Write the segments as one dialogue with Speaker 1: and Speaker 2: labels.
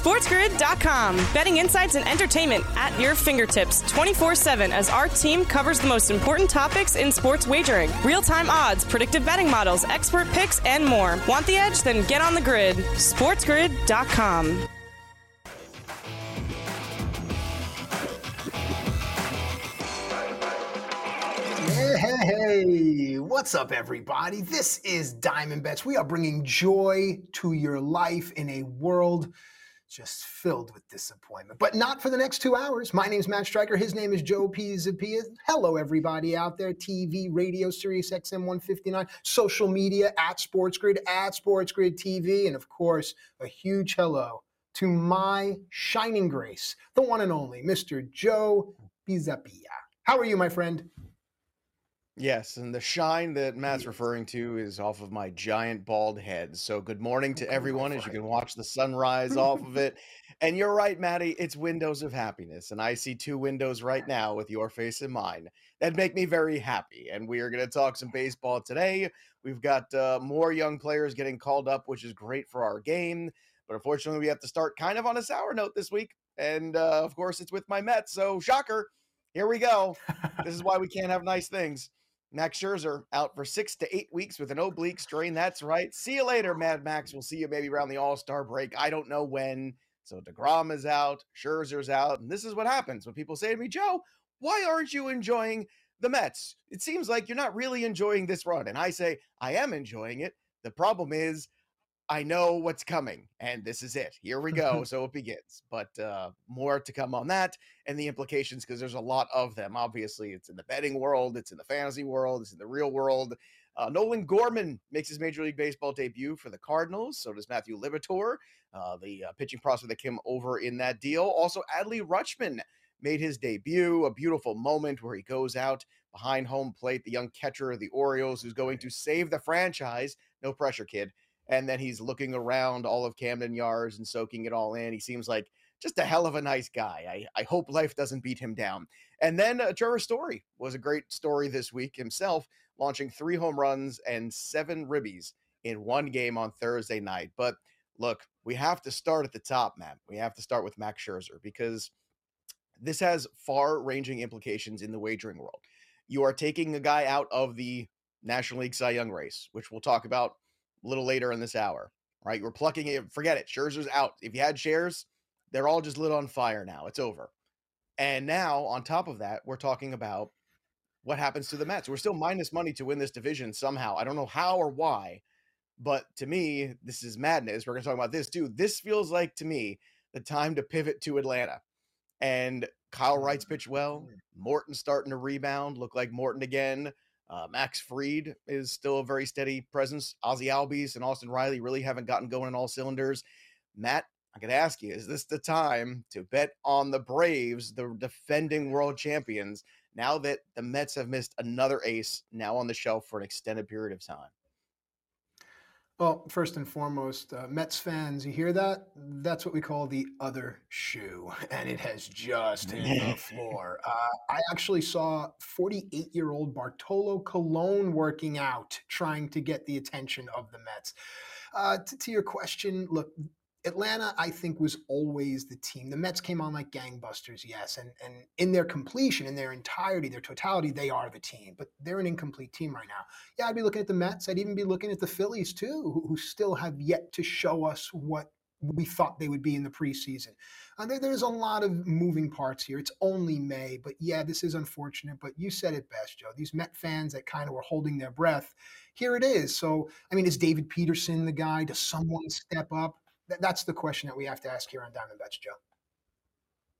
Speaker 1: SportsGrid.com. Betting insights and entertainment at your fingertips 24 7 as our team covers the most important topics in sports wagering real time odds, predictive betting models, expert picks, and more. Want the edge? Then get on the grid. SportsGrid.com.
Speaker 2: Hey, hey, hey! what's up, everybody? This is Diamond Bets. We are bringing joy to your life in a world just filled with disappointment, but not for the next two hours. My name is Matt Striker. His name is Joe Pisapia. Hello, everybody out there TV, radio, Sirius XM 159, social media at SportsGrid, at SportsGrid TV, and of course, a huge hello to my shining grace, the one and only Mr. Joe Pisapia. How are you, my friend?
Speaker 3: Yes, and the shine that Matt's referring to is off of my giant bald head. So good morning to everyone as you can watch the sunrise off of it. And you're right, Maddie, it's windows of happiness. And I see two windows right now with your face and mine that make me very happy. And we are going to talk some baseball today. We've got uh, more young players getting called up, which is great for our game. But unfortunately, we have to start kind of on a sour note this week. And uh, of course, it's with my Mets. So, shocker, here we go. this is why we can't have nice things. Max Scherzer out for six to eight weeks with an oblique strain. That's right. See you later, Mad Max. We'll see you maybe around the All Star break. I don't know when. So DeGrom is out, Scherzer's out. And this is what happens when people say to me, Joe, why aren't you enjoying the Mets? It seems like you're not really enjoying this run. And I say, I am enjoying it. The problem is, I know what's coming, and this is it. Here we go. so it begins. But uh, more to come on that and the implications because there's a lot of them. Obviously, it's in the betting world, it's in the fantasy world, it's in the real world. Uh, Nolan Gorman makes his Major League Baseball debut for the Cardinals. So does Matthew Liberatore, uh, the uh, pitching prospect that came over in that deal. Also, Adley Rutschman made his debut. A beautiful moment where he goes out behind home plate, the young catcher of the Orioles, who's going to save the franchise. No pressure, kid and then he's looking around all of Camden Yards and soaking it all in. He seems like just a hell of a nice guy. I, I hope life doesn't beat him down. And then uh, Trevor Story was a great story this week himself, launching three home runs and seven ribbies in one game on Thursday night. But look, we have to start at the top, man. We have to start with Max Scherzer because this has far ranging implications in the wagering world. You are taking a guy out of the National League Cy Young race, which we'll talk about a little later in this hour, right? We're plucking it. Forget it. Scherzer's out. If you had shares, they're all just lit on fire now. It's over. And now, on top of that, we're talking about what happens to the Mets. We're still minus money to win this division somehow. I don't know how or why, but to me, this is madness. We're going to talk about this too. This feels like to me the time to pivot to Atlanta. And Kyle Wright's pitched well. Morton starting to rebound, look like Morton again. Uh, Max Fried is still a very steady presence. Ozzy Albies and Austin Riley really haven't gotten going in all cylinders. Matt, I could ask you, is this the time to bet on the Braves, the defending world champions, now that the Mets have missed another ace now on the shelf for an extended period of time?
Speaker 2: Well, first and foremost, uh, Mets fans, you hear that? That's what we call the other shoe, and it has just hit the floor. Uh, I actually saw 48 year old Bartolo Colon working out, trying to get the attention of the Mets. Uh, to, to your question, look, Atlanta, I think, was always the team. The Mets came on like gangbusters, yes, and and in their completion, in their entirety, their totality, they are the team. But they're an incomplete team right now. Yeah, I'd be looking at the Mets. I'd even be looking at the Phillies too, who, who still have yet to show us what we thought they would be in the preseason. Uh, there, there's a lot of moving parts here. It's only May, but yeah, this is unfortunate. But you said it best, Joe. These Met fans that kind of were holding their breath, here it is. So, I mean, is David Peterson the guy? Does someone step up? That's the question that we have to ask here on Diamond Bets, Joe.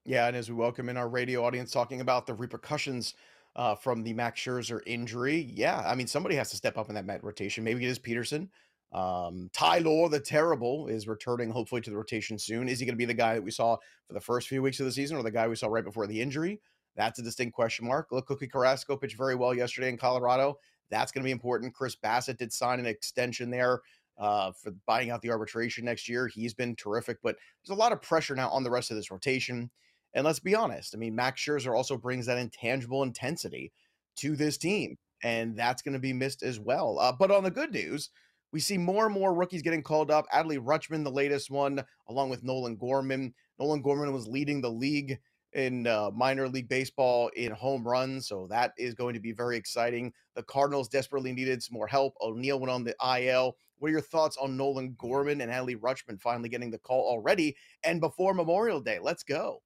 Speaker 3: Yeah, and as we welcome in our radio audience talking about the repercussions uh, from the Max Scherzer injury, yeah, I mean somebody has to step up in that Met rotation. Maybe it is Peterson. Um, Tyler the Terrible is returning hopefully to the rotation soon. Is he going to be the guy that we saw for the first few weeks of the season, or the guy we saw right before the injury? That's a distinct question mark. Look, Cookie Carrasco pitched very well yesterday in Colorado. That's going to be important. Chris Bassitt did sign an extension there uh, for buying out the arbitration next year. He's been terrific, but there's a lot of pressure now on the rest of this rotation. And let's be honest, I mean, Max Scherzer also brings that intangible intensity to this team, and that's going to be missed as well. Uh, but on the good news, we see more and more rookies getting called up. Adley Rutschman, the latest one, along with Nolan Gorman. Nolan Gorman was leading the league in uh, minor league baseball in home runs, so that is going to be very exciting. The Cardinals desperately needed some more help. O'Neill went on the IL. What are your thoughts on Nolan Gorman and Adley Rutschman finally getting the call already and before Memorial Day? Let's go.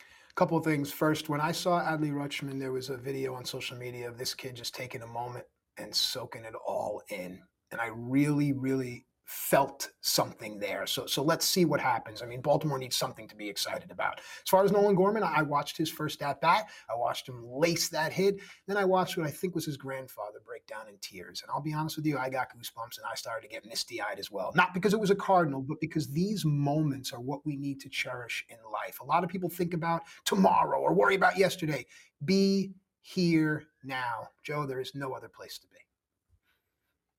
Speaker 2: A couple of things. First, when I saw Adley Rutschman, there was a video on social media of this kid just taking a moment and soaking it all in and I really, really felt something there. So so let's see what happens. I mean, Baltimore needs something to be excited about. As far as Nolan Gorman, I watched his first at bat. I watched him lace that hit. Then I watched what I think was his grandfather break down in tears. And I'll be honest with you, I got goosebumps and I started to get misty eyed as well. Not because it was a Cardinal, but because these moments are what we need to cherish in life. A lot of people think about tomorrow or worry about yesterday. Be here now. Joe, there is no other place to be.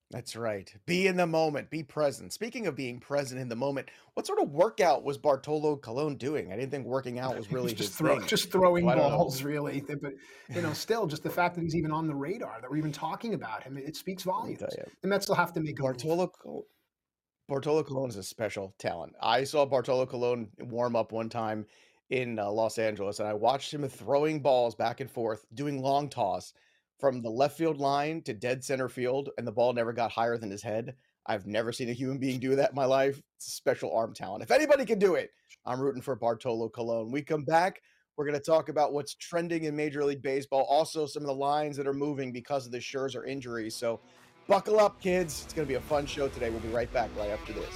Speaker 3: That's right. Be in the moment, be present. Speaking of being present in the moment, what sort of workout was Bartolo Colon doing? I didn't think working out was really
Speaker 2: just throw, just throwing so balls, really. But you know, still, just the fact that he's even on the radar, that we're even talking about him, it speaks volumes. The Mets will have to make
Speaker 3: Bartolo. Col- Bartolo Colon is a special talent. I saw Bartolo Colon warm up one time in uh, Los Angeles, and I watched him throwing balls back and forth, doing long toss from the left field line to dead center field, and the ball never got higher than his head. I've never seen a human being do that in my life. It's a special arm talent. If anybody can do it, I'm rooting for Bartolo Colon. We come back. We're going to talk about what's trending in Major League Baseball, also some of the lines that are moving because of the Scherzer injury. So buckle up, kids. It's going to be a fun show today. We'll be right back right after this.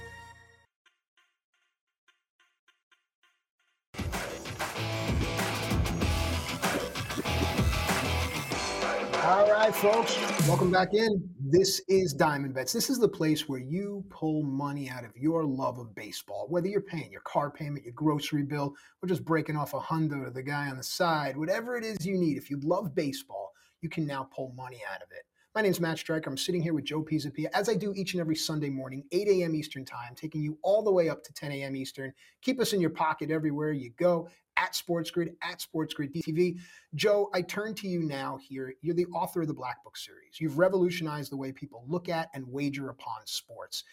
Speaker 2: All right, folks, welcome back in. This is Diamond Bets. This is the place where you pull money out of your love of baseball, whether you're paying your car payment, your grocery bill, or just breaking off a hundo to the guy on the side, whatever it is you need. If you love baseball, you can now pull money out of it. My name is Matt Striker. I'm sitting here with Joe Pisapia, as I do each and every Sunday morning, 8 a.m. Eastern Time, taking you all the way up to 10 a.m. Eastern. Keep us in your pocket everywhere you go at SportsGrid, at SportsGrid TV. Joe, I turn to you now here. You're the author of the Black Book series. You've revolutionized the way people look at and wager upon sports.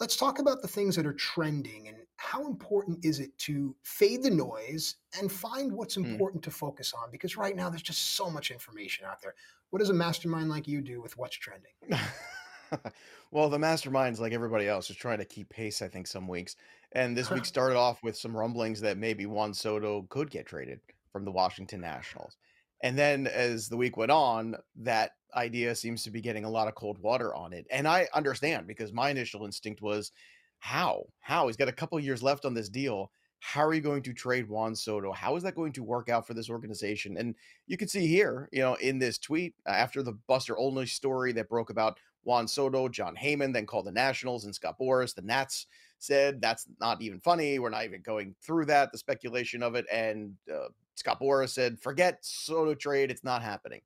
Speaker 2: Let's talk about the things that are trending and how important is it to fade the noise and find what's hmm. important mm. to focus on? Because right now there's just so much information out there. What does a mastermind like you do with what's trending?
Speaker 3: well, the masterminds, like everybody else, is trying to keep pace, I think, some weeks. And this week started off with some rumblings that maybe Juan Soto could get traded from the Washington Nationals. And then as the week went on, that idea seems to be getting a lot of cold water on it. And I understand because my initial instinct was how? How? He's got a couple years left on this deal. How are you going to trade Juan Soto? How is that going to work out for this organization? And you can see here, you know, in this tweet after the Buster Olney story that broke about Juan Soto, Jon Heyman then called the Nationals and Scott Boras, the Nats said that's not even funny. We're not even going through that, the speculation of it. And uh, Scott Boras said, forget Soto trade. It's not happening.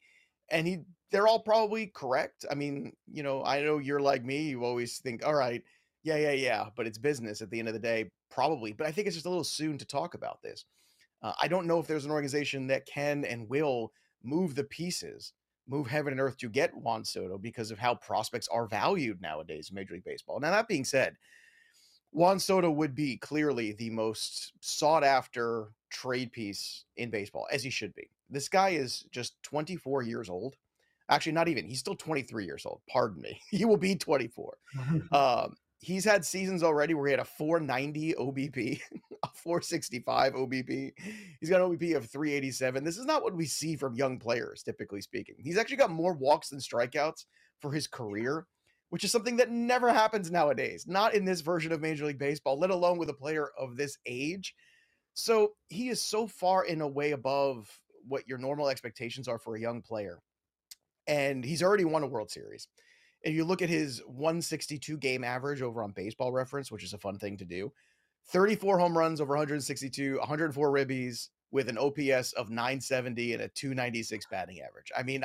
Speaker 3: And he, they're all probably correct. I mean, you know, I know you're like me. You always think, all right, yeah, yeah, yeah, but it's business at the end of the day, probably. But I think it's just a little soon to talk about this. Uh, I don't know if there's an organization that can and will move the pieces, move heaven and earth to get Juan Soto because of how prospects are valued nowadays in Major League Baseball. Now, that being said, Juan Soto would be clearly the most sought after trade piece in baseball, as he should be. This guy is just 24 years old. Actually, not even. He's still 23 years old. Pardon me. He will be 24. um, he's had seasons already where he had a 490 OBP, a 465 OBP. He's got an OBP of 387. This is not what we see from young players, typically speaking. He's actually got more walks than strikeouts for his career which is something that never happens nowadays, not in this version of Major League Baseball, let alone with a player of this age. So he is so far in a way above what your normal expectations are for a young player. And he's already won a World Series. And you look at his 162 game average over on baseball reference, which is a fun thing to do 34 home runs over 162, 104 ribbies with an OPS of 970 and a 296 batting average. I mean,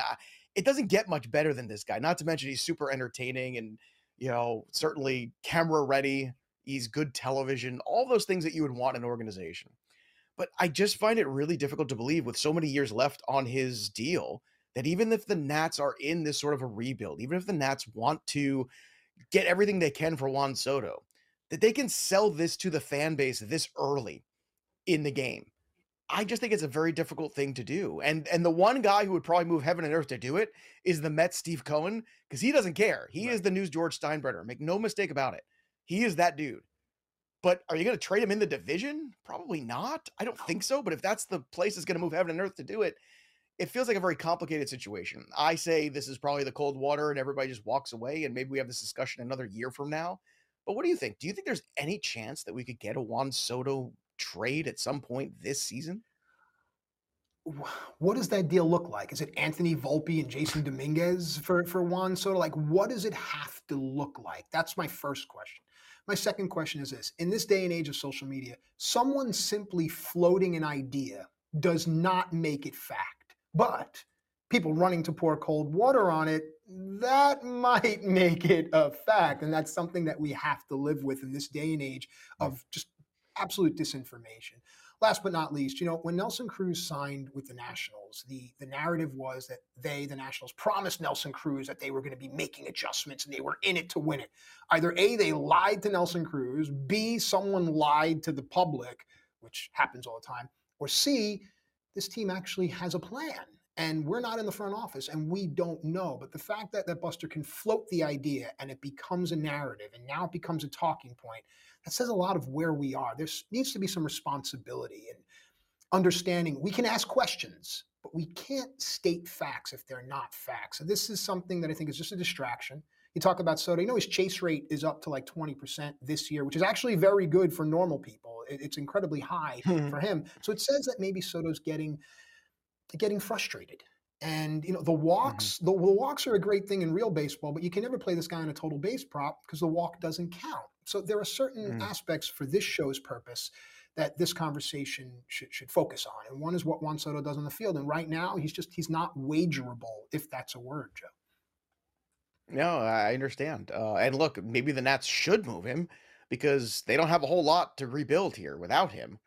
Speaker 3: it doesn't get much better than this guy. Not to mention he's super entertaining and you know certainly camera ready. He's good television, all those things that you would want in an organization. But I just find it really difficult to believe with so many years left on his deal that even if the Nats are in this sort of a rebuild, even if the Nats want to get everything they can for Juan Soto, that they can sell this to the fan base this early in the game. I just think it's a very difficult thing to do. And and the one guy who would probably move heaven and earth to do it is the Mets Steve Cohen because he doesn't care. He right. is the news George Steinbrenner. Make no mistake about it. He is that dude. But are you going to trade him in the division? Probably not. I don't think so. But if that's the place that's going to move heaven and earth to do it, it feels like a very complicated situation. I say this is probably the cold water and everybody just walks away and maybe we have this discussion another year from now. But what do you think? Do you think there's any chance that we could get a Juan Soto trade at some point this season?
Speaker 2: What does that deal look like? Is it Anthony Volpe and Jasson Dominguez for, for Juan Soto? Like, what does it have to look like? That's my first question. My second question is this In this day and age of social media, someone simply floating an idea does not make it fact. But people running to pour cold water on it, that might make it a fact. And that's something that we have to live with in this day and age hmm. of just absolute disinformation. Last but not least, you know, when Nelson Cruz signed with the Nationals, the, the narrative was that they, the Nationals, promised Nelson Cruz that they were going to be making adjustments and they were in it to win it. Either A, they lied to Nelson Cruz, B, someone lied to the public, which happens all the time, or C, this team actually has a plan and we're not in the front office and we don't know. But the fact that that buster can float the idea and it becomes a narrative and now it becomes a talking point that says a lot of where we are. There needs to be some responsibility and understanding. We can ask questions but we can't state facts if they're not facts. So this is something that i think is just a distraction you talk about Soto. You know his chase rate is up to like 20% this year, which is actually very good for normal people. It's incredibly high hmm. for him. So it says that maybe Soto's getting getting frustrated. And you know the walks, mm-hmm. the, the, walks are a great thing in real baseball, but you can never play this guy on a total base prop because the walk doesn't count. So there are certain mm. aspects for this show's purpose that this conversation should should focus on. And one is what Juan Soto does on the field. And right now, he's just he's not wagerable, if that's a word, Joe.
Speaker 3: No, I understand. Uh, and look, maybe the Nats should move him because they don't have a whole lot to rebuild here without him.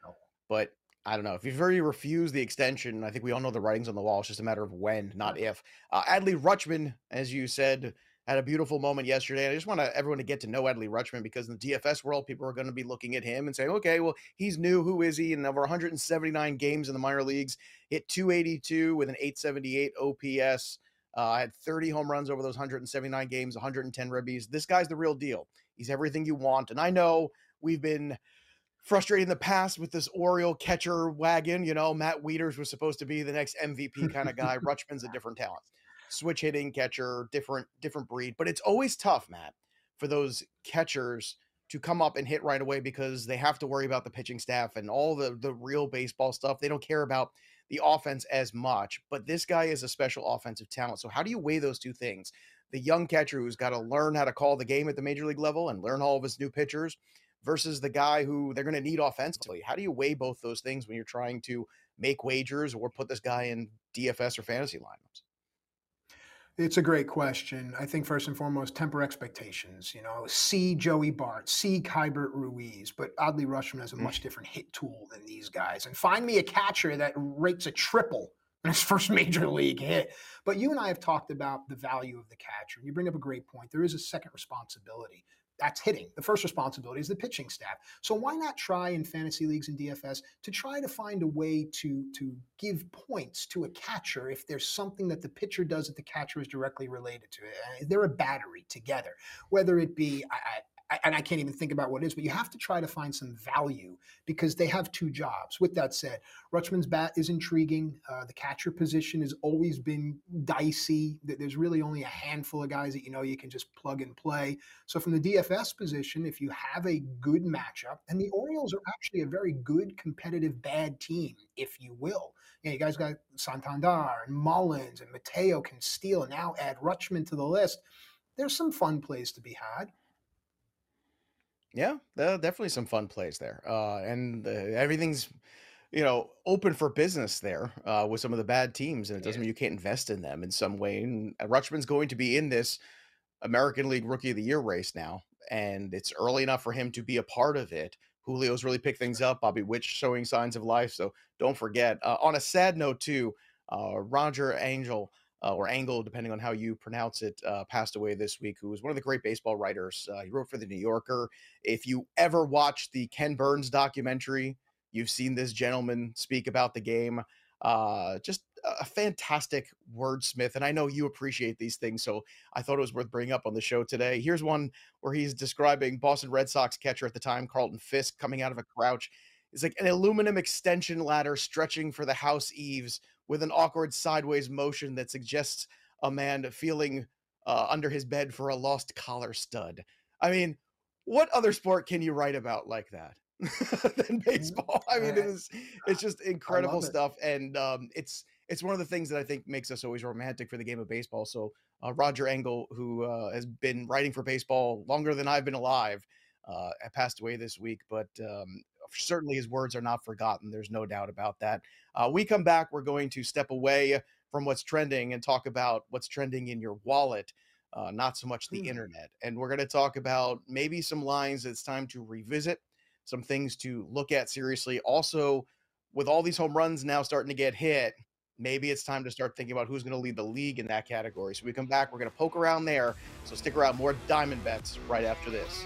Speaker 3: But I don't know. If you've already refused the extension, I think we all know the writing's on the wall. It's just a matter of when, not if. Uh, Adley Rutschman, as you said, had a beautiful moment yesterday. I just want everyone to get to know Adley Rutschman because in the DFS world, people are going to be looking at him and saying, okay, well, he's new. Who is he? And over 179 games in the minor leagues, hit 282 with an 878 OPS. Uh, I had 30 home runs over those 179 games, 110 ribbies. This guy's the real deal. He's everything you want. And I know we've been frustrated in the past with this Oriole catcher wagon. You know, Matt Wieters was supposed to be the next MVP kind of guy. Rutschman's a different talent, switch hitting catcher, different different breed. But it's always tough, Matt, for those catchers to come up and hit right away because they have to worry about the pitching staff and all the the real baseball stuff. They don't care about the offense as much. But this guy is a special offensive talent. So how do you weigh those two things? The young catcher who's got to learn how to call the game at the major league level and learn all of his new pitchers versus the guy who they're going to need offensively. How do you weigh both those things when you're trying to make wagers or put this guy in DFS or fantasy lineups?
Speaker 2: It's a great question. I think first and foremost, temper expectations. You know, see Joey Bart, see Keibert Ruiz, but Adley Rutschman has a much mm. different hit tool than these guys. And find me a catcher that rates a triple in his first major league hit. But you and I have talked about the value of the catcher. And you bring up a great point. There is a second responsibility that's hitting. The first responsibility is the pitching staff. So why not try in fantasy leagues and DFS to try to find a way to to give points to a catcher if there's something that the pitcher does that the catcher is directly related to. Uh, they're a battery together, whether it be I, and I can't even think about what it is, but you have to try to find some value because they have two jobs. With that said, Rutschman's bat is intriguing. Uh, the catcher position has always been dicey. There's really only a handful of guys that you know you can just plug and play. So from the DFS position, if you have a good matchup, and the Orioles are actually a very good, competitive, bad team, if you will. You, know, you guys got Santander and Mullins and Mateo can steal. Now add Rutschman to the list. There's some fun plays to be had.
Speaker 3: Yeah, definitely some fun plays there. Uh, and uh, everything's you know, open for business there uh, with some of the bad teams, and it doesn't mean you can't invest in them in some way. And uh, Rutschman's going to be in this American League Rookie of the Year race now, and it's early enough for him to be a part of it. Julio's really picked things up. Bobby Witt showing signs of life, so don't forget. Uh, on a sad note, too, uh, Roger Angel. Uh, or Angle, depending on how you pronounce it, uh, passed away this week, who was one of the great baseball writers. Uh, he wrote for The New Yorker. If you ever watched the Ken Burns documentary, You've seen this gentleman speak about the game. Uh, just a fantastic wordsmith. And I know you appreciate these things. So I thought it was worth bringing up on the show today. Here's one where he's describing Boston Red Sox catcher at the time, Carlton Fisk, coming out of a crouch. It's like an aluminum extension ladder stretching for the house eaves with an awkward sideways motion that suggests a man feeling uh, under his bed for a lost collar stud. I mean, what other sport can you write about like that? than mm-hmm. baseball. I mean, it was it's just incredible stuff, and um, it's it's one of the things that I think makes us always romantic for the game of baseball. So uh, Roger Angell, who uh, has been writing for baseball longer than I've been alive, uh, passed away this week, but um, certainly his words are not forgotten. There's no doubt about that. Uh, we come back, we're going to step away from what's trending and talk about what's trending in your wallet. Uh, not so much the hmm. internet. And we're going to talk about maybe some lines it's time to revisit some things to look at seriously. Also, with all these home runs now starting to get hit, maybe it's time to start thinking about who's going to lead the league in that category. So we come back, we're going to poke around there. So stick around, more diamond bets right after this.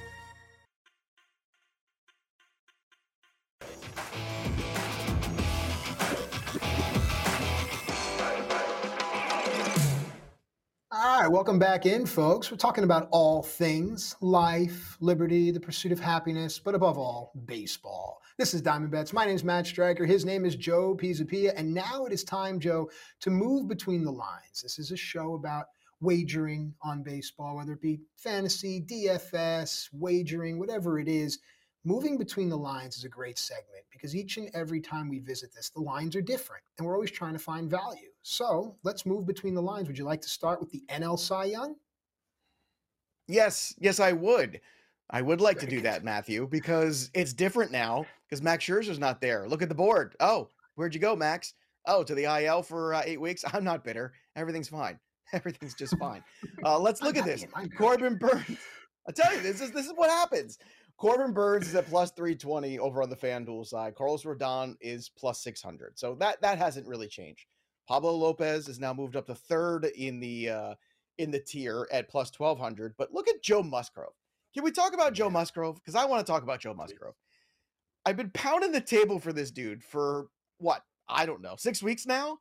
Speaker 2: right, welcome back in, folks. We're talking about all things life, liberty, the pursuit of happiness, but above all, baseball. This is Diamond Bets. My name is Matt Striker. His name is Joe Pisapia. And now it is time, Joe, to move between the lines. This is a show about wagering on baseball, whether it be fantasy, DFS, wagering, whatever it is. Moving between the lines is a great segment because each and every time we visit this, the lines are different and we're always trying to find value. So let's move between the lines. Would you like to start with the NL Cy Young?
Speaker 3: Yes, yes, I would. I would like to do that, Matthew, because it's different now because Max Scherzer's not there. Look at the board. Oh, where'd you go, Max? Oh, to the IL for uh, eight weeks. I'm not bitter. Everything's fine. Everything's just fine. Uh, let's look at this. Corbin Burnes. I tell you, this is this is what happens. Corbin Burnes is at plus 320 over on the FanDuel side. Carlos Rodon is plus 600. So that that hasn't really changed. Pablo Lopez is now moved up to third in the uh, in the tier at plus 1200. But look at Joe Musgrove. Can we talk about Joe Musgrove? Because I want to talk about Joe Musgrove. I've been pounding the table for this dude for what? I don't know, six weeks now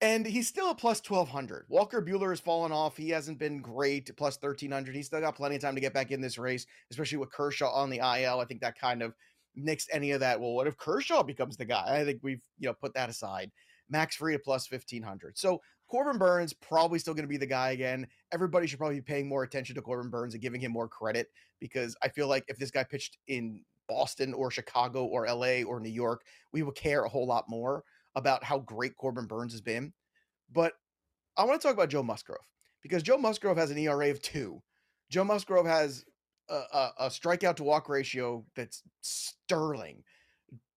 Speaker 3: and he's still a plus 1200. Walker Buehler has fallen off. He hasn't been great, plus 1300. He's still got plenty of time to get back in this race, especially with Kershaw on the IL. I think that kind of nixed any of that. Well, what if Kershaw becomes the guy? I think we've, you know, put that aside. Max Fried at plus 1500. So Corbin Burnes probably still going to be the guy again. Everybody should probably be paying more attention to Corbin Burnes and giving him more credit because I feel like if this guy pitched in Boston or Chicago or LA or New York, we would care a whole lot more about how great Corbin Burnes has been. But I want to talk about Joe Musgrove because Joe Musgrove has an ERA of two. Joe Musgrove has a, a, a strikeout to walk ratio that's sterling.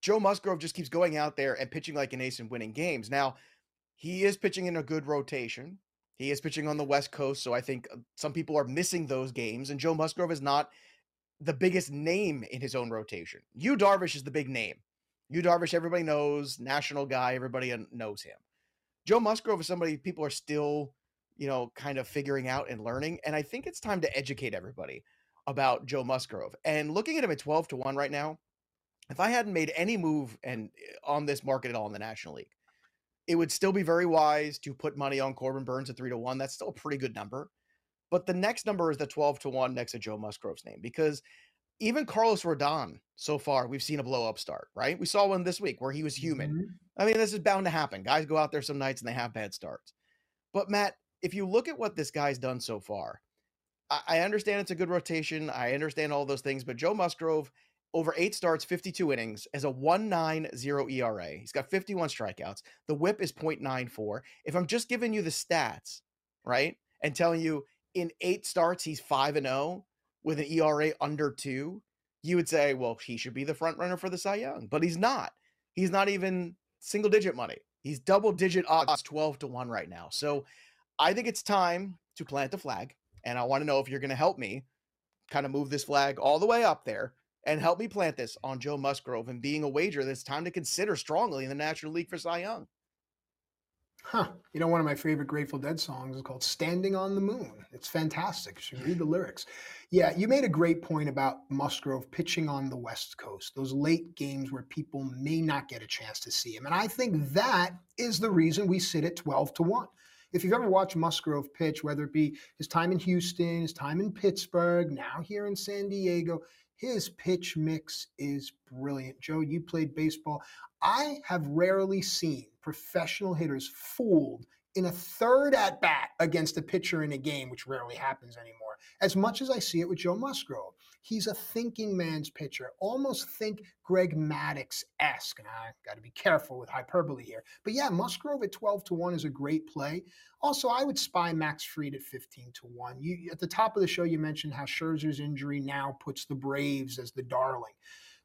Speaker 3: Joe Musgrove just keeps going out there and pitching like an ace and winning games. Now, he is pitching in a good rotation. He is pitching on the West Coast, so I think uh, some people are missing those games. And Joe Musgrove is not the biggest name in his own rotation. Yu Darvish is the big name. Yu Darvish, everybody knows, national guy, everybody knows him. Joe Musgrove is somebody people are still, you know, kind of figuring out and learning. And I think it's time to educate everybody about Joe Musgrove. And looking at him at 12 to 1 right now, if I hadn't made any move and eh, on this market at all in the National League, it would still be very wise to put money on Corbin Burnes at 3 to 1. That's still a pretty good number. But the next number is the 12 to 1 next to Joe Musgrove's name because even Carlos Rodon, so far, we've seen a blow up start, right? We saw one this week where he was human. Mm-hmm. I mean, this is bound to happen. Guys go out there some nights and they have bad starts. But Matt, if you look at what this guy's done so far, I, I understand it's a good rotation. I understand all those things, but Joe Musgrove over eight starts, 52 innings, has a 1.90 ERA. He's got 51 strikeouts. The whip is 0.94. If I'm just giving you the stats, right, and telling you in eight starts he's 5 and 0 with an ERA under two, you would say, well, he should be the front runner for the Cy Young, but he's not. He's not even single digit money. He's double digit odds 12 to 1 right now. So I think it's time to plant the flag. And I want to know if you're going to help me kind of move this flag all the way up there and help me plant this on Joe Musgrove and being a wager that's time to consider strongly in the National League for Cy Young.
Speaker 2: Huh. You know, one of my favorite Grateful Dead songs is called Standing on the Moon. It's fantastic. You should read the lyrics. Yeah, you made a great point about Musgrove pitching on the West Coast, those late games where people may not get a chance to see him. And I think that is the reason we sit at 12 to 1. If you've ever watched Musgrove pitch, whether it be his time in Houston, his time in Pittsburgh, now here in San Diego, his pitch mix is brilliant. Joe, you played baseball. I have rarely seen professional hitters fooled in a third at bat against a pitcher in a game, which rarely happens anymore, as much as I see it with Joe Musgrove. He's a thinking man's pitcher, almost think Greg Maddux esque. And I got to be careful with hyperbole here. But yeah, Musgrove at 12 to 1 is a great play. Also, I would spy Max Fried at 15 to 1. You, at the top of the show, you mentioned how Scherzer's injury now puts the Braves as the darling.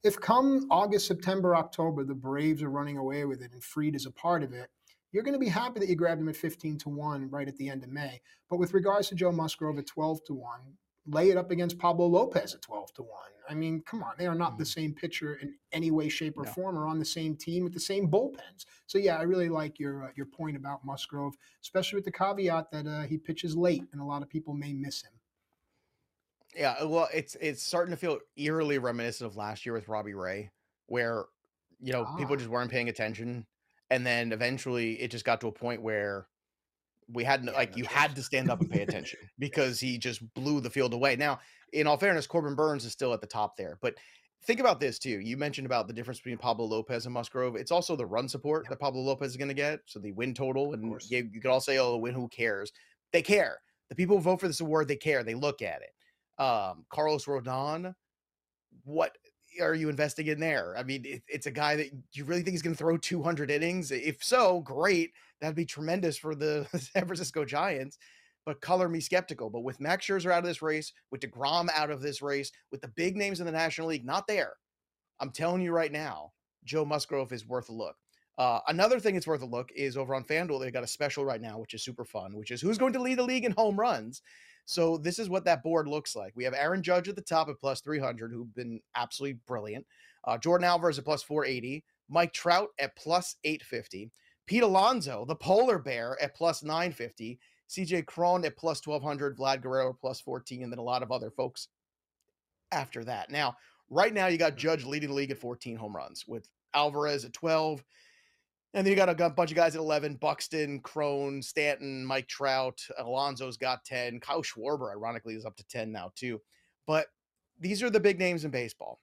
Speaker 2: If come August, September, October, the Braves are running away with it and Fried is a part of it, you're going to be happy that you grabbed him at 15 to 1 right at the end of May. But with regards to Joe Musgrove at 12 to 1, lay it up against Pablo Lopez at 12 to 1. I mean, come on, they are not mm-hmm. the same pitcher in any way, shape, or no. form, or on the same team with the same bullpens. So yeah, I really like your uh, your point about Musgrove, especially with the caveat that uh, he pitches late, and a lot of people may miss him.
Speaker 3: Yeah, well, it's it's starting to feel eerily reminiscent of last year with Robbie Ray, where you know ah. people just weren't paying attention, and then eventually it just got to a point where we had yeah, like you had to stand up and pay attention because he just blew the field away. Now, in all fairness, Corbin Burnes is still at the top there, but think about this too. You mentioned about the difference between Pablo Lopez and Musgrove. It's also the run support that Pablo Lopez is going to get, so the win total, and you, you could all say, "Oh, win, who cares?" They care. The people who vote for this award, they care. They look at it. Um, Carlos Rodon, what are you investing in there? I mean, it, it's a guy that you really think is going to throw 200 innings. If so, great. That'd be tremendous for the San Francisco Giants. But color me skeptical. But with Max Scherzer out of this race, with DeGrom out of this race, with the big names in the National League not there, I'm telling you right now, Joe Musgrove is worth a look. Uh, another thing that's worth a look is over on FanDuel, they've got a special right now, which is super fun, which is who's going to lead the league in home runs. So this is what that board looks like. We have Aaron Judge at the top at plus 300, who've been absolutely brilliant. Uh, Yordan Alvarez at plus 480. Mike Trout at plus 850. Pete Alonso, the polar bear, at plus 950. CJ Cron at plus 1200. Vlad Guerrero plus 14. And then a lot of other folks after that. Now, right now, you got mm-hmm. Judge leading the league at 14 home runs with Alvarez at 12. And then you got a bunch of guys at 11 Buxton, Cron, Stanton, Mike Trout. Alonso's got 10. Kyle Schwarber, ironically, is up to 10 now, too. But these are the big names in baseball.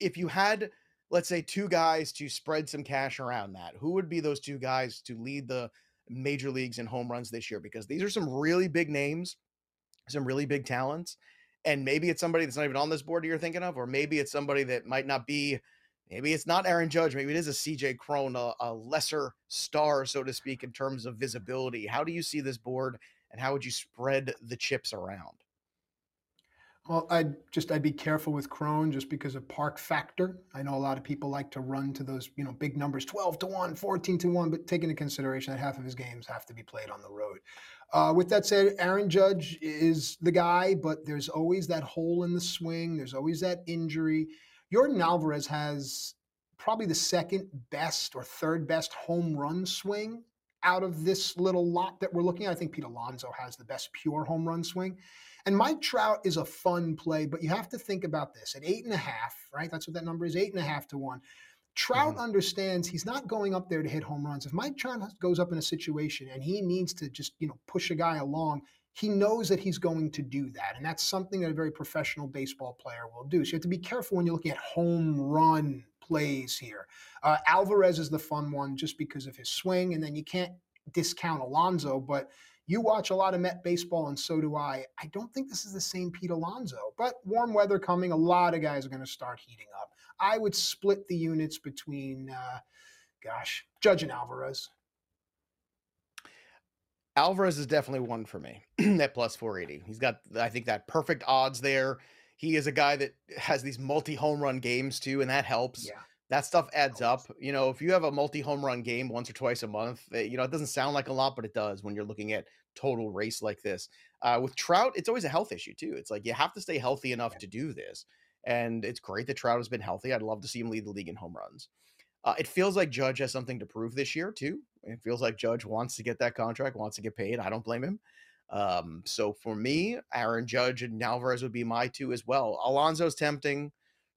Speaker 3: If you had let's say two guys to spread some cash around that, who would be those two guys to lead the major leagues in home runs this year? Because these are some really big names, some really big talents. And maybe it's somebody that's not even on this board you're thinking of, or maybe it's somebody that might not be. Maybe it's not Aaron Judge. Maybe it is a CJ Cron, a, a lesser star, so to speak, in terms of visibility. How do you see this board, and how would you spread the chips around?
Speaker 2: Well, I'd just I'd be careful with Cron just because of park factor. I know a lot of people like to run to those, you know, big numbers, 12 to 1, 14 to 1, but take into consideration that half of his games have to be played on the road. Uh, with that said, Aaron Judge is the guy, but there's always that hole in the swing. There's always that injury. Yordan Alvarez has probably the second best or third best home run swing out of this little lot that we're looking at. I think Pete Alonso has the best pure home run swing. And Mike Trout is a fun play, but you have to think about this at eight and a half, right? That's what that number is, eight and a half to one. Trout mm-hmm. understands he's not going up there to hit home runs. If Mike Trout goes up in a situation and he needs to just, you know, push a guy along, he knows that he's going to do that. And that's something that a very professional baseball player will do. So you have to be careful when you're looking at home run plays here. Uh, Alvarez is the fun one just because of his swing. And then you can't discount Alonso, but you watch a lot of Met baseball, and so do I. I don't think this is the same Pete Alonso, but warm weather coming. A lot of guys are going to start heating up. I would split the units between, uh, gosh, Judge and Alvarez.
Speaker 3: Alvarez is definitely one for me at plus 480. He's got, I think, that perfect odds there. He is a guy that has these multi home run games too, and that helps.
Speaker 2: Yeah.
Speaker 3: That stuff adds up. You know, if you have a multi home run game once or twice a month, eh, you know, it doesn't sound like a lot, but it does when you're looking at total race like this. Uh, with Trout, it's always a health issue too. It's like you have to stay healthy enough to do this. And it's great that Trout has been healthy. I'd love to see him lead the league in home runs. Uh, it feels like Judge has something to prove this year too. It feels like Judge wants to get that contract, wants to get paid. I don't blame him. Um, so for me, Aaron Judge and Alvarez would be my two as well. Alonso's tempting.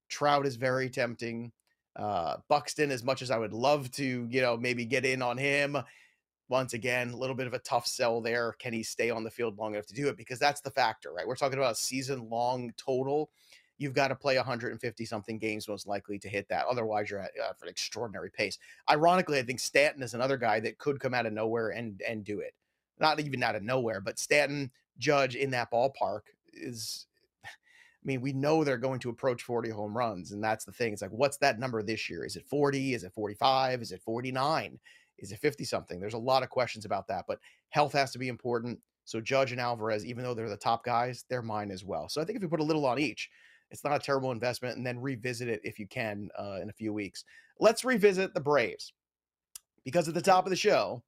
Speaker 3: Trout is very tempting. Uh, Buxton, as much as I would love to, you know, maybe get in on him. Once again, a little bit of a tough sell there. Can he stay on the field long enough to do it? Because that's the factor, right? We're talking about a season long total you've got to play 150 something games most likely to hit that. Otherwise, you're at uh, an extraordinary pace. Ironically, I think Stanton is another guy that could come out of nowhere and and do it. Not even out of nowhere, but Stanton, Judge in that ballpark is. I mean, we know they're going to approach 40 home runs, and that's the thing. It's like, what's that number this year? Is it 40? Is it 45? Is it 49? Is it 50 something? There's a lot of questions about that, but health has to be important. So Judge and Alvarez, even though they're the top guys, they're mine as well. So I think if you put a little on each, it's not a terrible investment, and then revisit it if you can uh, in a few weeks. Let's revisit the Braves because at the top of the show,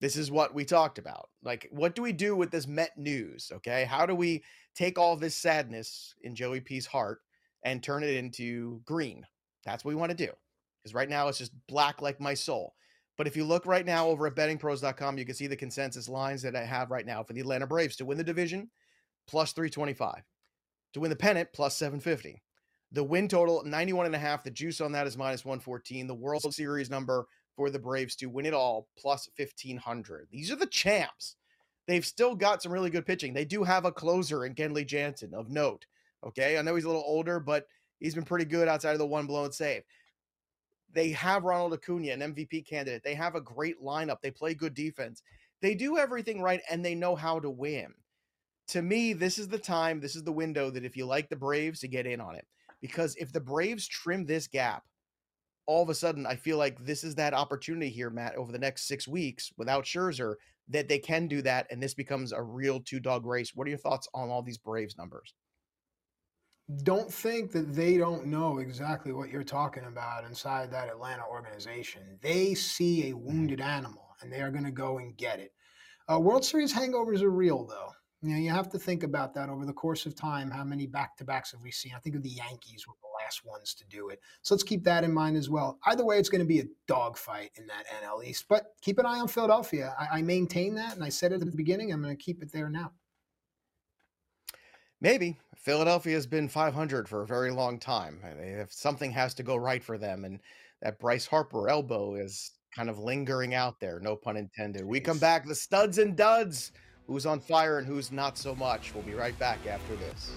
Speaker 3: this is what we talked about. Like, what do we do with this Met news? Okay, how do we take all this sadness in Joey P's heart and turn it into green? That's what we want to do. Because right now it's just black like my soul. But if you look right now over at bettingpros.com, you can see the consensus lines that I have right now for the Atlanta Braves to win the division plus 325 to win the pennant plus 750. The win total 91 and a half. The juice on that is minus 114. The World Series number for the Braves to win it all plus 1500. These are the champs. They've still got some really good pitching. They do have a closer in Kenley Jansen of note. Okay. I know he's a little older, but he's been pretty good outside of the one blown save. They have Ronald Acuna, an MVP candidate. They have a great lineup. They play good defense. They do everything right and they know how to win to me, this is the time, this is the window that if you like the Braves to get in on it. Because if the Braves trim this gap, all of a sudden, I feel like this is that opportunity here, Matt, over the next six weeks without Scherzer, that they can do that, and this becomes a real two dog race. What are your thoughts on all these Braves numbers?
Speaker 2: Don't think that they don't know exactly what you're talking about inside that Atlanta organization. They see a mm-hmm. wounded animal, and they are going to go and get it. Uh, World Series hangovers are real, though. You know, you have to think about that over the course of time. How many back to backs have we seen? I think of the Yankees were last ones to do it. So let's keep that in mind as well. Either way, it's going to be a dogfight in that NL East. But keep an eye on Philadelphia. I, I maintain that, and I said it at the beginning. I'm going to keep it there now.
Speaker 3: Maybe Philadelphia has been 500 for a very long time. If something has to go right for them, and that Bryce Harper elbow is kind of lingering out there, no pun intended. Jeez. We come back, the studs and duds who's on fire and who's not so much. We'll be right back after this.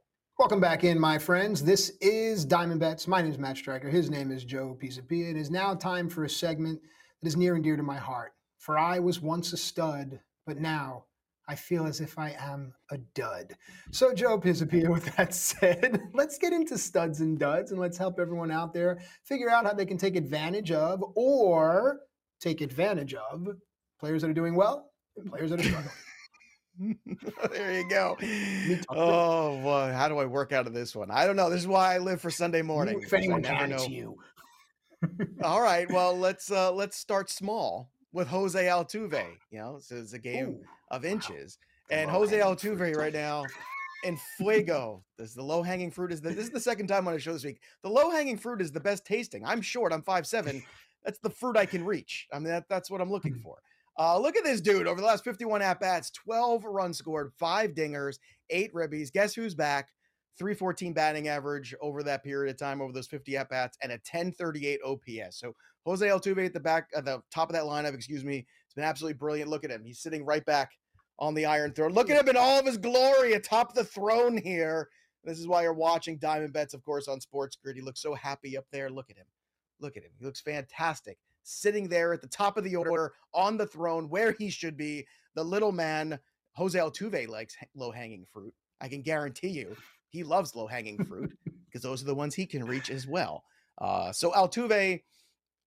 Speaker 2: Welcome back in, my friends. This is Diamond Bets. My name is Matt Striker. His name is Joe Pisapia. It is now time for a segment that is near and dear to my heart. For I was once a stud, but now I feel as if I am a dud. So, Joe Pisapia, with that said, let's get into studs and duds and let's help everyone out there figure out how they can take advantage of or take advantage of players that are doing well and players that are struggling.
Speaker 3: there you go. Oh boy, how do I work out of this one? I don't know. This is why I live for Sunday morning.
Speaker 2: If anyone can, know. you.
Speaker 3: All right. Well, let's uh let's start small with Jose Altuve. You know, this is a game Ooh, of inches, wow. and Jose Altuve right now in Fuego. This is the low hanging fruit is the, this is the second time on a show this week. The low hanging fruit is the best tasting. I'm short. I'm five seven. That's the fruit I can reach. I mean, that, that's what I'm looking mm. for. Uh, look at this dude over the last 51 at bats, 12 runs scored, five dingers, eight ribbies. Guess who's back? 314 batting average over that period of time, over those 50 at bats, and a 1038 OPS. So Jose Altuve at the back, at the top of that lineup, excuse me, it's been absolutely brilliant. Look at him. He's sitting right back on the Iron Throne. Look at him in all of his glory atop the throne here. This is why you're watching Diamond Bets, of course, on Sports Grid. He looks so happy up there. Look at him. Look at him. He looks fantastic. Sitting there at the top of the order on the throne where he should be. The little man, Jose Altuve, likes low hanging fruit. I can guarantee you he loves low hanging fruit because those are the ones he can reach as well. Uh, so Altuve,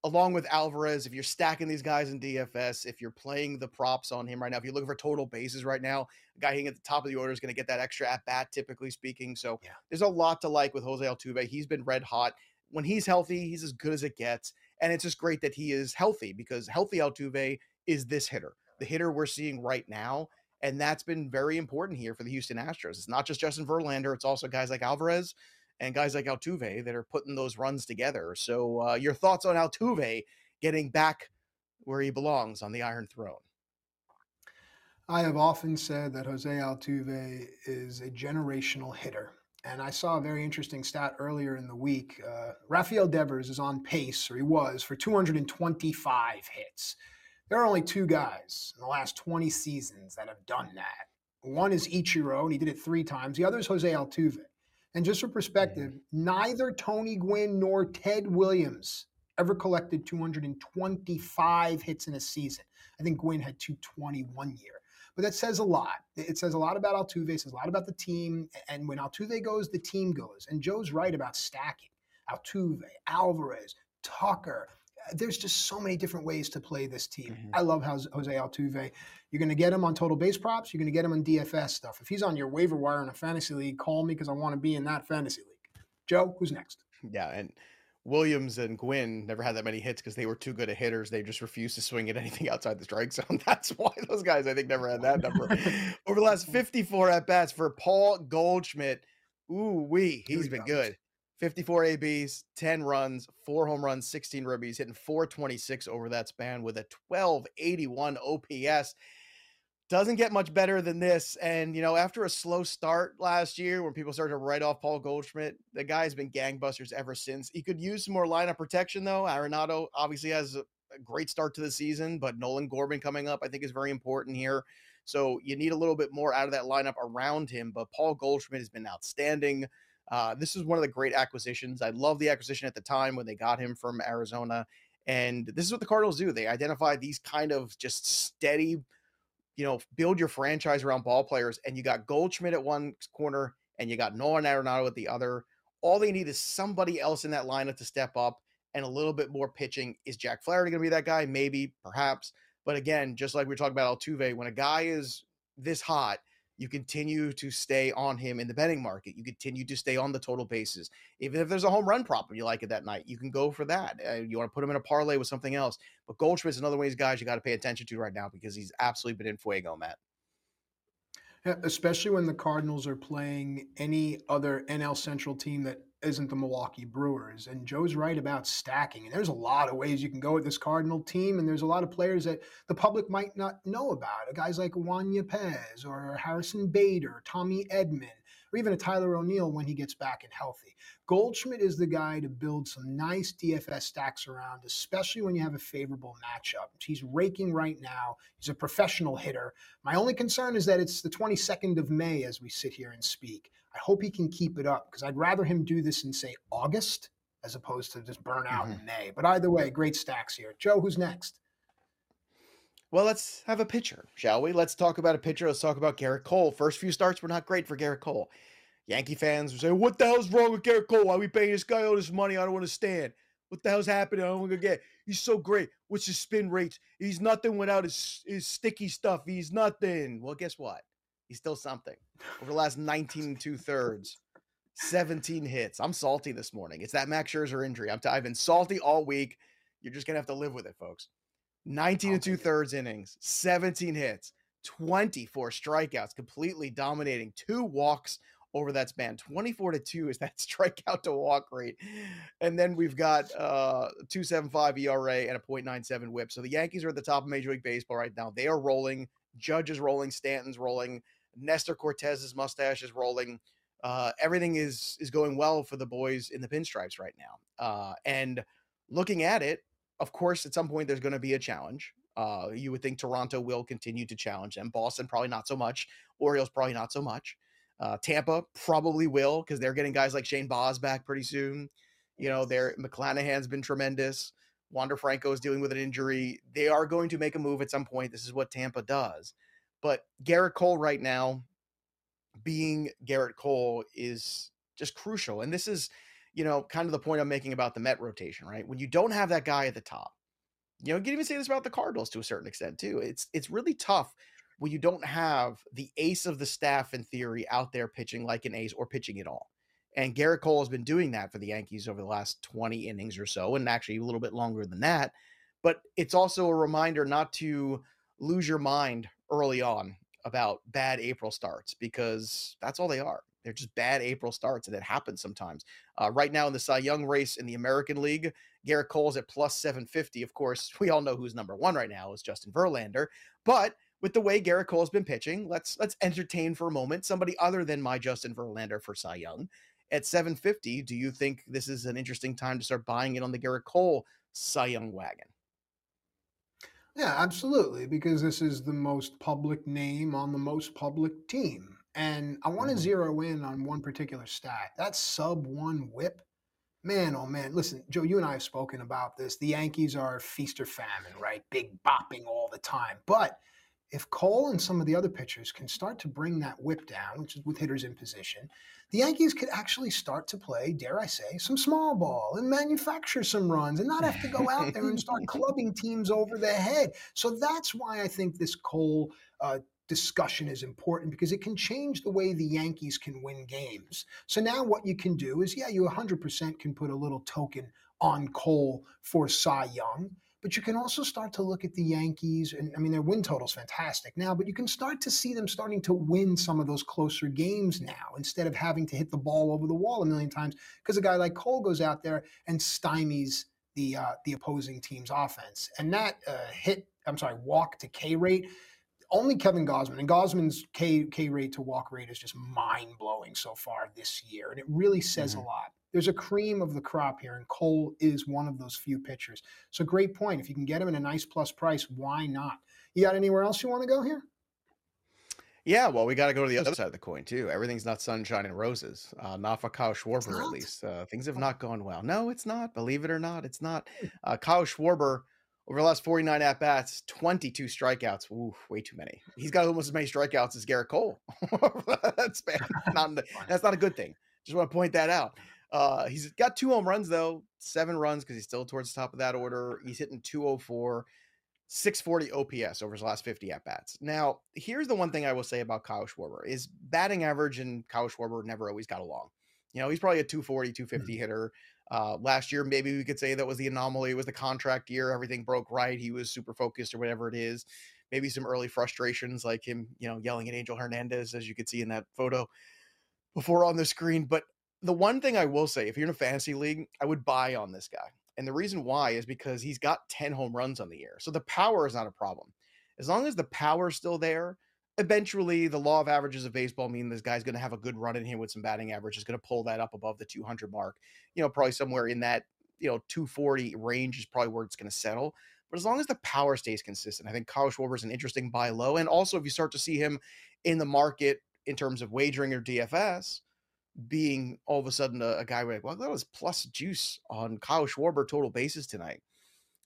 Speaker 3: along with Alvarez, if you're stacking these guys in DFS, if you're playing the props on him right now, if you're looking for total bases right now, a guy hitting at the top of the order is going to get that extra at bat, typically speaking. So yeah. there's a lot to like with Jose Altuve. He's been red hot. When he's healthy, he's as good as it gets. And it's just great that he is healthy because healthy Altuve is this hitter, the hitter we're seeing right now. And that's been very important here for the Houston Astros. It's not just Justin Verlander, it's also guys like Alvarez and guys like Altuve that are putting those runs together. So, uh, your thoughts on Altuve getting back where he belongs on the Iron Throne?
Speaker 2: I have often said that Jose Altuve is a generational hitter. And I saw a very interesting stat earlier in the week. Uh, Rafael Devers is on pace, or he was, for 225 hits. There are only two guys in the last 20 seasons that have done that. One is Ichiro, and he did it three times. The other is Jose Altuve. And just for perspective, neither Tony Gwynn nor Ted Williams ever collected 225 hits in a season. I think Gwynn had 221 year. But that says a lot. It says a lot about Altuve, it says a lot about the team. And when Altuve goes, the team goes. And Joe's right about stacking. Altuve, Alvarez, Tucker, there's just so many different ways to play this team. Mm-hmm. I love Jose Altuve. You're going to get him on total base props. You're going to get him on DFS stuff. If he's on your waiver wire in a fantasy league, call me because I want to be in that fantasy league. Joe, who's next?
Speaker 3: Yeah, and Williams and Gwynn never had that many hits because they were too good at hitters. They just refused to swing at anything outside the strike zone. That's why those guys, I think, never had that number. Over the last 54 at bats for Paul Goldschmidt, ooh wee, he's been good. 54 ABs, 10 runs, four home runs, 16 ribbies, hitting 426 over that span with a 1281 OPS. Doesn't get much better than this. And, you know, after a slow start last year when people started to write off Paul Goldschmidt, the guy's been gangbusters ever since. He could use some more lineup protection, though. Arenado obviously has a great start to the season, but Nolan Gorman coming up, I think, is very important here. So you need a little bit more out of that lineup around him. But Paul Goldschmidt has been outstanding. Uh, this is one of the great acquisitions. I love the acquisition at the time when they got him from Arizona. And this is what the Cardinals do. They identify these kind of just steady, you know, build your franchise around ball players. And you got Goldschmidt at one corner and you got Nolan Arenado at the other. All they need is somebody else in that lineup to step up and a little bit more pitching. Is Jack Flaherty going to be that guy? Maybe, perhaps. But again, just like we are talking about Altuve, when a guy is this hot – you continue to stay on him in the betting market. You continue to stay on the total bases. Even if there's a home run prop and you like it that night, you can go for that. Uh, you want to put him in a parlay with something else. But Goldschmidt's another one of these guys you got to pay attention to right now because he's absolutely been in fuego, Matt.
Speaker 2: Especially when the Cardinals are playing any other NL Central team that isn't the Milwaukee Brewers. And Joe's right about stacking. And there's a lot of ways you can go with this Cardinal team. And there's a lot of players that the public might not know about. Guys like Juan Yepez or Harrison Bader, Tommy Edman, or even a Tyler O'Neill when he gets back and healthy. Goldschmidt is the guy to build some nice DFS stacks around, especially when you have a favorable matchup. He's raking right now. He's a professional hitter. My only concern is that it's the 22nd of May as we sit here and speak. I hope he can keep it up because I'd rather him do this in, say, August as opposed to just burn out mm-hmm. in May. But either way, great stacks here. Joe, who's next?
Speaker 3: Well, let's have a pitcher, shall we? Let's talk about a pitcher. Let's talk about Gerrit Cole. First few starts were not great for Gerrit Cole. Yankee fans were saying, What the hell's wrong with Gerrit Cole? Why are we paying this guy all this money? I don't understand. What the hell's happening? I don't want to get. He's so great. What's his spin rates? He's nothing without his, his sticky stuff. He's nothing. Well, guess what? He's still something. Over the last 19 and two thirds, 17 hits. I'm salty this morning. It's that Max Scherzer injury. I'm t- I've been salty all week. You're just gonna have to live with it, folks. 19 I'll and two thirds innings, 17 hits, 24 strikeouts, completely dominating, two walks over that span. 24 to 2 is that strikeout to walk rate. And then we've got uh 275 ERA and a 0.97 whip. So the Yankees are at the top of Major League Baseball right now. They are rolling. Judge is rolling, Stanton's rolling, Nestor Cortes's mustache is rolling. Uh, everything is is going well for the boys in the pinstripes right now. Uh, and looking at it, of course, at some point there's going to be a challenge. Uh, you would think Toronto will continue to challenge them. Boston probably not so much. Orioles probably not so much. Uh, Tampa probably will because they're getting guys like Shane Baz back pretty soon. You know, their McClanahan's been tremendous. Wander Franco is dealing with an injury. They are going to make a move at some point. This is what Tampa does. But Gerrit Cole right now, being Gerrit Cole, is just crucial. And this is, you know, kind of the point I'm making about the Met rotation, right? When you don't have that guy at the top, you know, you can even say this about the Cardinals to a certain extent too. It's it's really tough when you don't have the ace of the staff in theory out there pitching like an ace or pitching at all. And Gerrit Cole has been doing that for the Yankees over the last 20 innings or so, and actually a little bit longer than that. But it's also a reminder not to lose your mind early on about bad April starts because that's all they are. They're just bad April starts, and it happens sometimes. Uh, right now in the Cy Young race in the American League, Gerrit Cole's at plus 750. Of course, we all know who's number one right now is Justin Verlander. But with the way Gerrit Cole's been pitching, let's let's entertain for a moment somebody other than my Justin Verlander for Cy Young at 750. Do you think this is an interesting time to start buying it on the Gerrit Cole Cy Young wagon?
Speaker 2: Yeah, absolutely, because this is the most public name on the most public team. And I want to mm-hmm. zero in on one particular stat. That sub one whip Man, oh man, listen, Joe, you and I have spoken about this. The Yankees are feast or famine, right? Big bopping all the time. But if Cole and some of the other pitchers can start to bring that whip down, which is with hitters in position, the Yankees could actually start to play, dare I say, some small ball and manufacture some runs and not have to go out there and start clubbing teams over the head. So that's why I think this Cole uh, discussion is important because it can change the way the Yankees can win games. So now what you can do is, yeah, you 100% can put a little token on Cole for Cy Young. But you can also start to look at the Yankees, and I mean, their win total is fantastic now, but you can start to see them starting to win some of those closer games now instead of having to hit the ball over the wall a million times because a guy like Cole goes out there and stymies the uh, the opposing team's offense. And that uh, hit, I'm sorry, walk to K rate only Kevin Gausman. and Gausman's K K rate to walk rate is just mind blowing so far this year, and it really says mm-hmm. a lot. There's a cream of the crop here, and Cole is one of those few pitchers. So great point. If you can get him at a nice plus price, why not? You got anywhere else you want to go here?
Speaker 3: Yeah, well, we got to go to the other side of the coin too. Everything's not sunshine and roses. Uh, not for Kyle Schwarber, at least. Uh, things have not gone well. No, it's not. Believe it or not, it's not. Uh, Kyle Schwarber over the last 49 at bats, 22 strikeouts. Ooh, way too many. He's got almost as many strikeouts as Gerrit Cole. that's bad. Not the, that's not a good thing. Just want to point that out. Uh, he's got two home runs though, seven runs because he's still towards the top of that order. He's hitting 204, 640 OPS over his last 50 at bats. Now, here's the one thing I will say about Kyle Schwarber is batting average and Kyle Schwarber never always got along. You know, he's probably a 240, 250 mm-hmm. hitter. Uh, last year, maybe we could say that was the anomaly. It was the contract year. Everything broke right. He was super focused or whatever it is. Maybe some early frustrations like him, you know, yelling at Angel Hernandez, as you could see in that photo before on the screen. But the one thing I will say, if you're in a fantasy league, I would buy on this guy. And the reason why is because he's got 10 home runs on the year. So the power is not a problem. As long as the power's still there, eventually the law of averages of baseball mean this guy's going to have a good run in here with some batting average is going to pull that up above the 200 mark. You know probably somewhere in that you know 240 range is probably where it's going to settle. But as long as the power stays consistent i think Kyle Schwarber is an interesting buy low. And also if you start to see him in the market in terms of wagering or dfs being all of a sudden a, a guy like well that was plus juice on Kyle Schwarber total bases tonight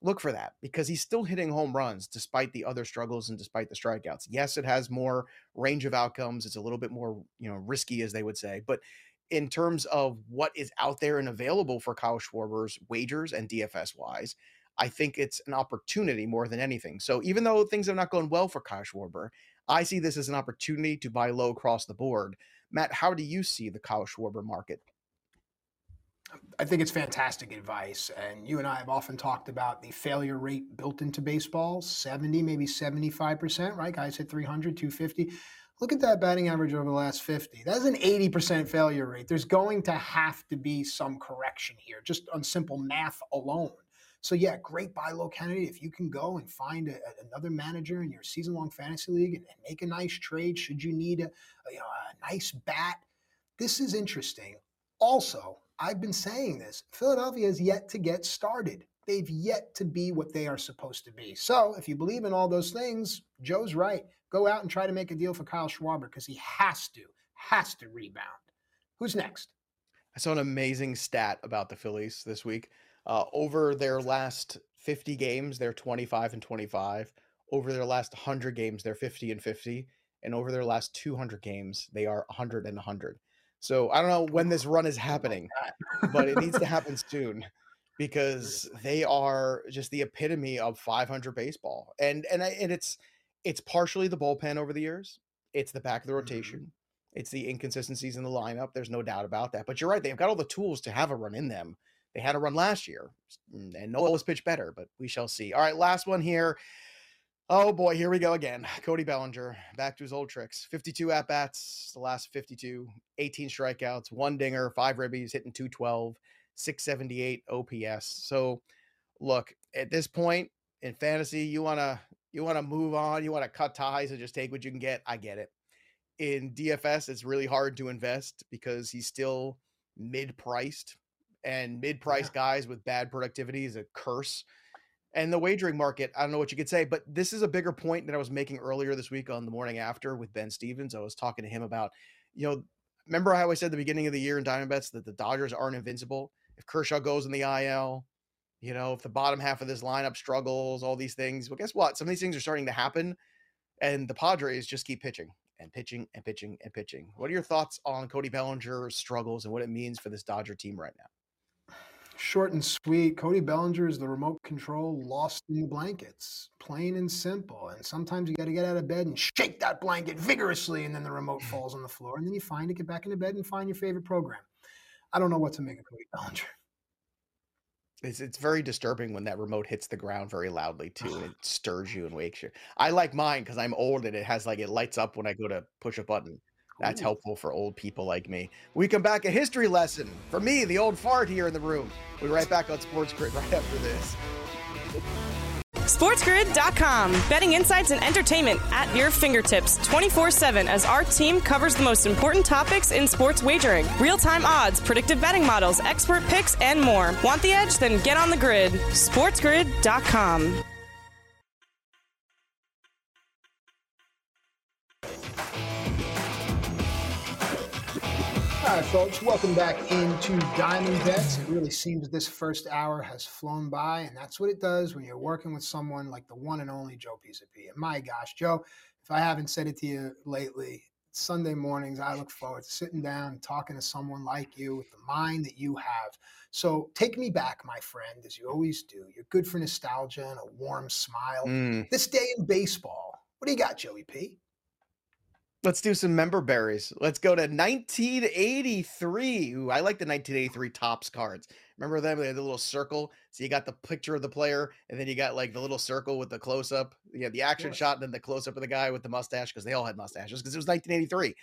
Speaker 3: look for that because he's still hitting home runs despite the other struggles and despite the strikeouts. Yes, it has more range of outcomes. It's a little bit more, you know, risky as they would say, but in terms of what is out there and available for Kyle Schwarber's wagers and DFS wise, I think it's an opportunity more than anything. So even though things have not gone well for Kyle Schwarber, I see this as an opportunity to buy low across the board. Matt, how do you see the Kyle Schwarber market?
Speaker 2: I think it's fantastic advice. And you and I have often talked about the failure rate built into baseball 70, maybe 75%, right? Guys hit 300, 250. Look at that batting average over the last 50. That's an 80% failure rate. There's going to have to be some correction here, just on simple math alone. So, yeah, great buy low candidate. If you can go and find a, another manager in your season long fantasy league and, and, make a nice trade, should you need a, a, you know, a nice bat this is interesting. Also, I've been saying this Philadelphia has yet to get started. They've yet to be what they are supposed to be. So, if you believe in all those things, Joe's right. Go out and try to make a deal for Kyle Schwarber because he has to, has to rebound. Who's next?
Speaker 3: I saw an amazing stat about the Phillies this week. Uh, over their last 50 games, they're 25 and 25. Over their last 100 games, they're 50 and 50. And over their last 200 games, they are 100 and 100. So I don't know when this run is happening, but it needs to happen soon because they are just the epitome of 500 baseball. And and I, and it's it's partially the bullpen over the years. It's the back of the
Speaker 2: Mm-hmm.
Speaker 3: rotation. It's the inconsistencies in the lineup. There's no doubt about that. But you're right; they've got all the tools to have a run in them. They had a run last year, mm, and Nola was pitched better, but we shall see. All right, last one here. Oh boy, here we go again. Cody Bellinger back to his old tricks. 52 at bats, the last 52, 18 strikeouts, one dinger, five ribbies, hitting 212, 678 OPS. So, look, at this point in fantasy, you want to you want to move on, you want to cut ties and just take what you can get. I get it. In DFS, it's really hard to invest because he's still mid-priced and mid-priced guys with bad productivity is a curse and the wagering market, I don't know what you could say, but this is a bigger point that I was making earlier this week on the morning after with Ben Stevens. I was talking to him about, you know, remember how I said the beginning of the year in Diamond Bets that the Dodgers aren't invincible? If Kershaw goes in the IL, you know, if the bottom half of this lineup struggles, all these things. Well, guess what? Some of these things are starting to happen, and the Padres just keep pitching and pitching and pitching and pitching. What are your thoughts on Cody Bellinger's struggles and what it means for this Dodger team right now?
Speaker 2: Short and sweet. Cody Bellinger is the remote control lost in the blankets, plain and simple. And sometimes you got to get out of bed and shake that blanket vigorously, and then the remote falls on the floor. And then you find it, get back into bed, and find your favorite program. I don't know what to make of Cody Bellinger.
Speaker 3: It's it's very disturbing when that remote hits the ground very loudly too, and it stirs you and wakes you. I like mine because I'm old and it has like it lights up when I go to push a button. That's
Speaker 2: Ooh.
Speaker 3: helpful for old people like me. We come back a history lesson for me, the old fart here in the room. We'll be right back on Sports Grid right after this.
Speaker 1: SportsGrid.com. Betting insights and entertainment at your fingertips 24 7 as our team covers the most important topics in sports wagering real time odds, predictive betting models, expert picks, and more. Want the edge? Then get on the grid. SportsGrid.com.
Speaker 2: All right, folks, welcome back into Diamond Bets. It really seems this first hour has flown by, and that's what it does when you're working with someone like the one and only Joe Pisapia. And my gosh, Joe, if I haven't said it to you lately, Sunday mornings, I look forward to sitting down and talking to someone like you with the mind that you have. So take me back, my friend, as you always do. You're good for nostalgia and a warm smile.
Speaker 3: Mm,
Speaker 2: This day in baseball, what do you got, Joey P?
Speaker 3: Let's do some member berries. Let's go to 1983. Ooh, I like the 1983 Topps cards. Remember them? They had the little circle. So you got the picture of the player, and then you got like the little circle with the close up. You had the action
Speaker 2: Yes.
Speaker 3: shot, and then the close up of the guy with the mustache because they all had mustaches because it was 1983.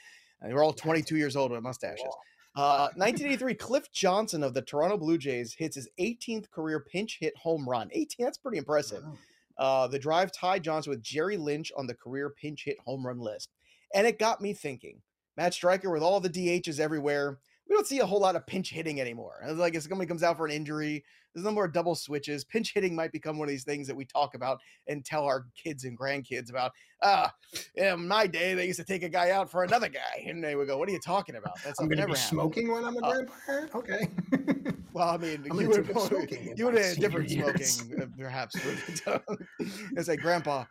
Speaker 3: And they were all 22 years old with mustaches. Uh, 1983, Cliff Johnson of the Toronto Blue Jays hits his 18th career pinch hit home run. 18, that's pretty impressive.
Speaker 2: Wow.
Speaker 3: Uh, the drive tied Johnson with Jerry Lynch on the career pinch hit home run list. And it got me thinking Matt Striker, with all the DHs everywhere, we don't see a whole lot of pinch hitting anymore. It's like if somebody comes out for an injury, there's no more double switches. Pinch hitting might become one of these things that we talk about and tell our kids and grandkids about. Ah, in my day, they used to take a guy out for another guy. And they would go, What are you talking about? That's
Speaker 2: I'm going to
Speaker 3: never
Speaker 2: be
Speaker 3: happened.
Speaker 2: smoking when I'm a
Speaker 3: Uh,
Speaker 2: grandparent? Okay.
Speaker 3: Well, I mean,
Speaker 2: I'm
Speaker 3: you would,
Speaker 2: smoking
Speaker 3: you would have different
Speaker 2: years.
Speaker 3: smoking, uh, perhaps. it's like, Grandpa,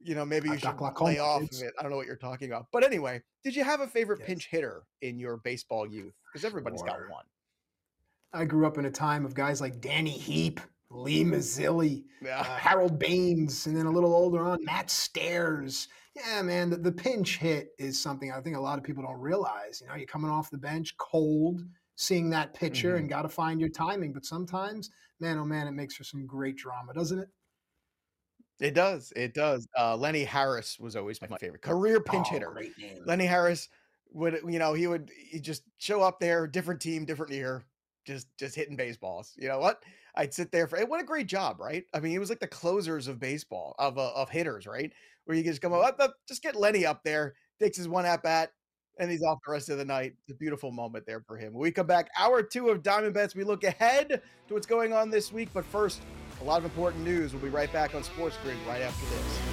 Speaker 3: you know, maybe you should
Speaker 2: got
Speaker 3: lay off of it. I don't know what you're talking about. But anyway, did you have a favorite
Speaker 2: Yes.
Speaker 3: pinch hitter in your baseball youth? Because everybody's got one.
Speaker 2: I grew up in a time of guys like Danny Heep, Lee Mazzilli, uh, Harold Baines, and then a little older on, Matt Stairs. Yeah, man, the, the pinch hit is something I think a lot of people don't realize. You know, you're coming off the bench cold, seeing that pitcher,
Speaker 3: Mhm.
Speaker 2: and got to find your timing. But sometimes, man, oh man, it makes for some great drama, doesn't it?
Speaker 3: It does. It does. Uh, Lenny Harris was always my favorite career pinch
Speaker 2: oh,
Speaker 3: hitter. Lenny Harris would, you know, he would he just show up there, different team, different year, just just hitting baseballs. You know what? I'd sit there for hey, what a great job, right? I mean, he was like the closers of baseball of uh, of hitters, right? Where you just come up, up, up, just get Lenny up there, takes his one at bat, and he's off the rest of the night. It's a beautiful moment there for him. When we come back, hour two of Diamond Bets, we look ahead to what's going on this week, but first. A lot of important news. We'll be right back on Sports Grid right after this.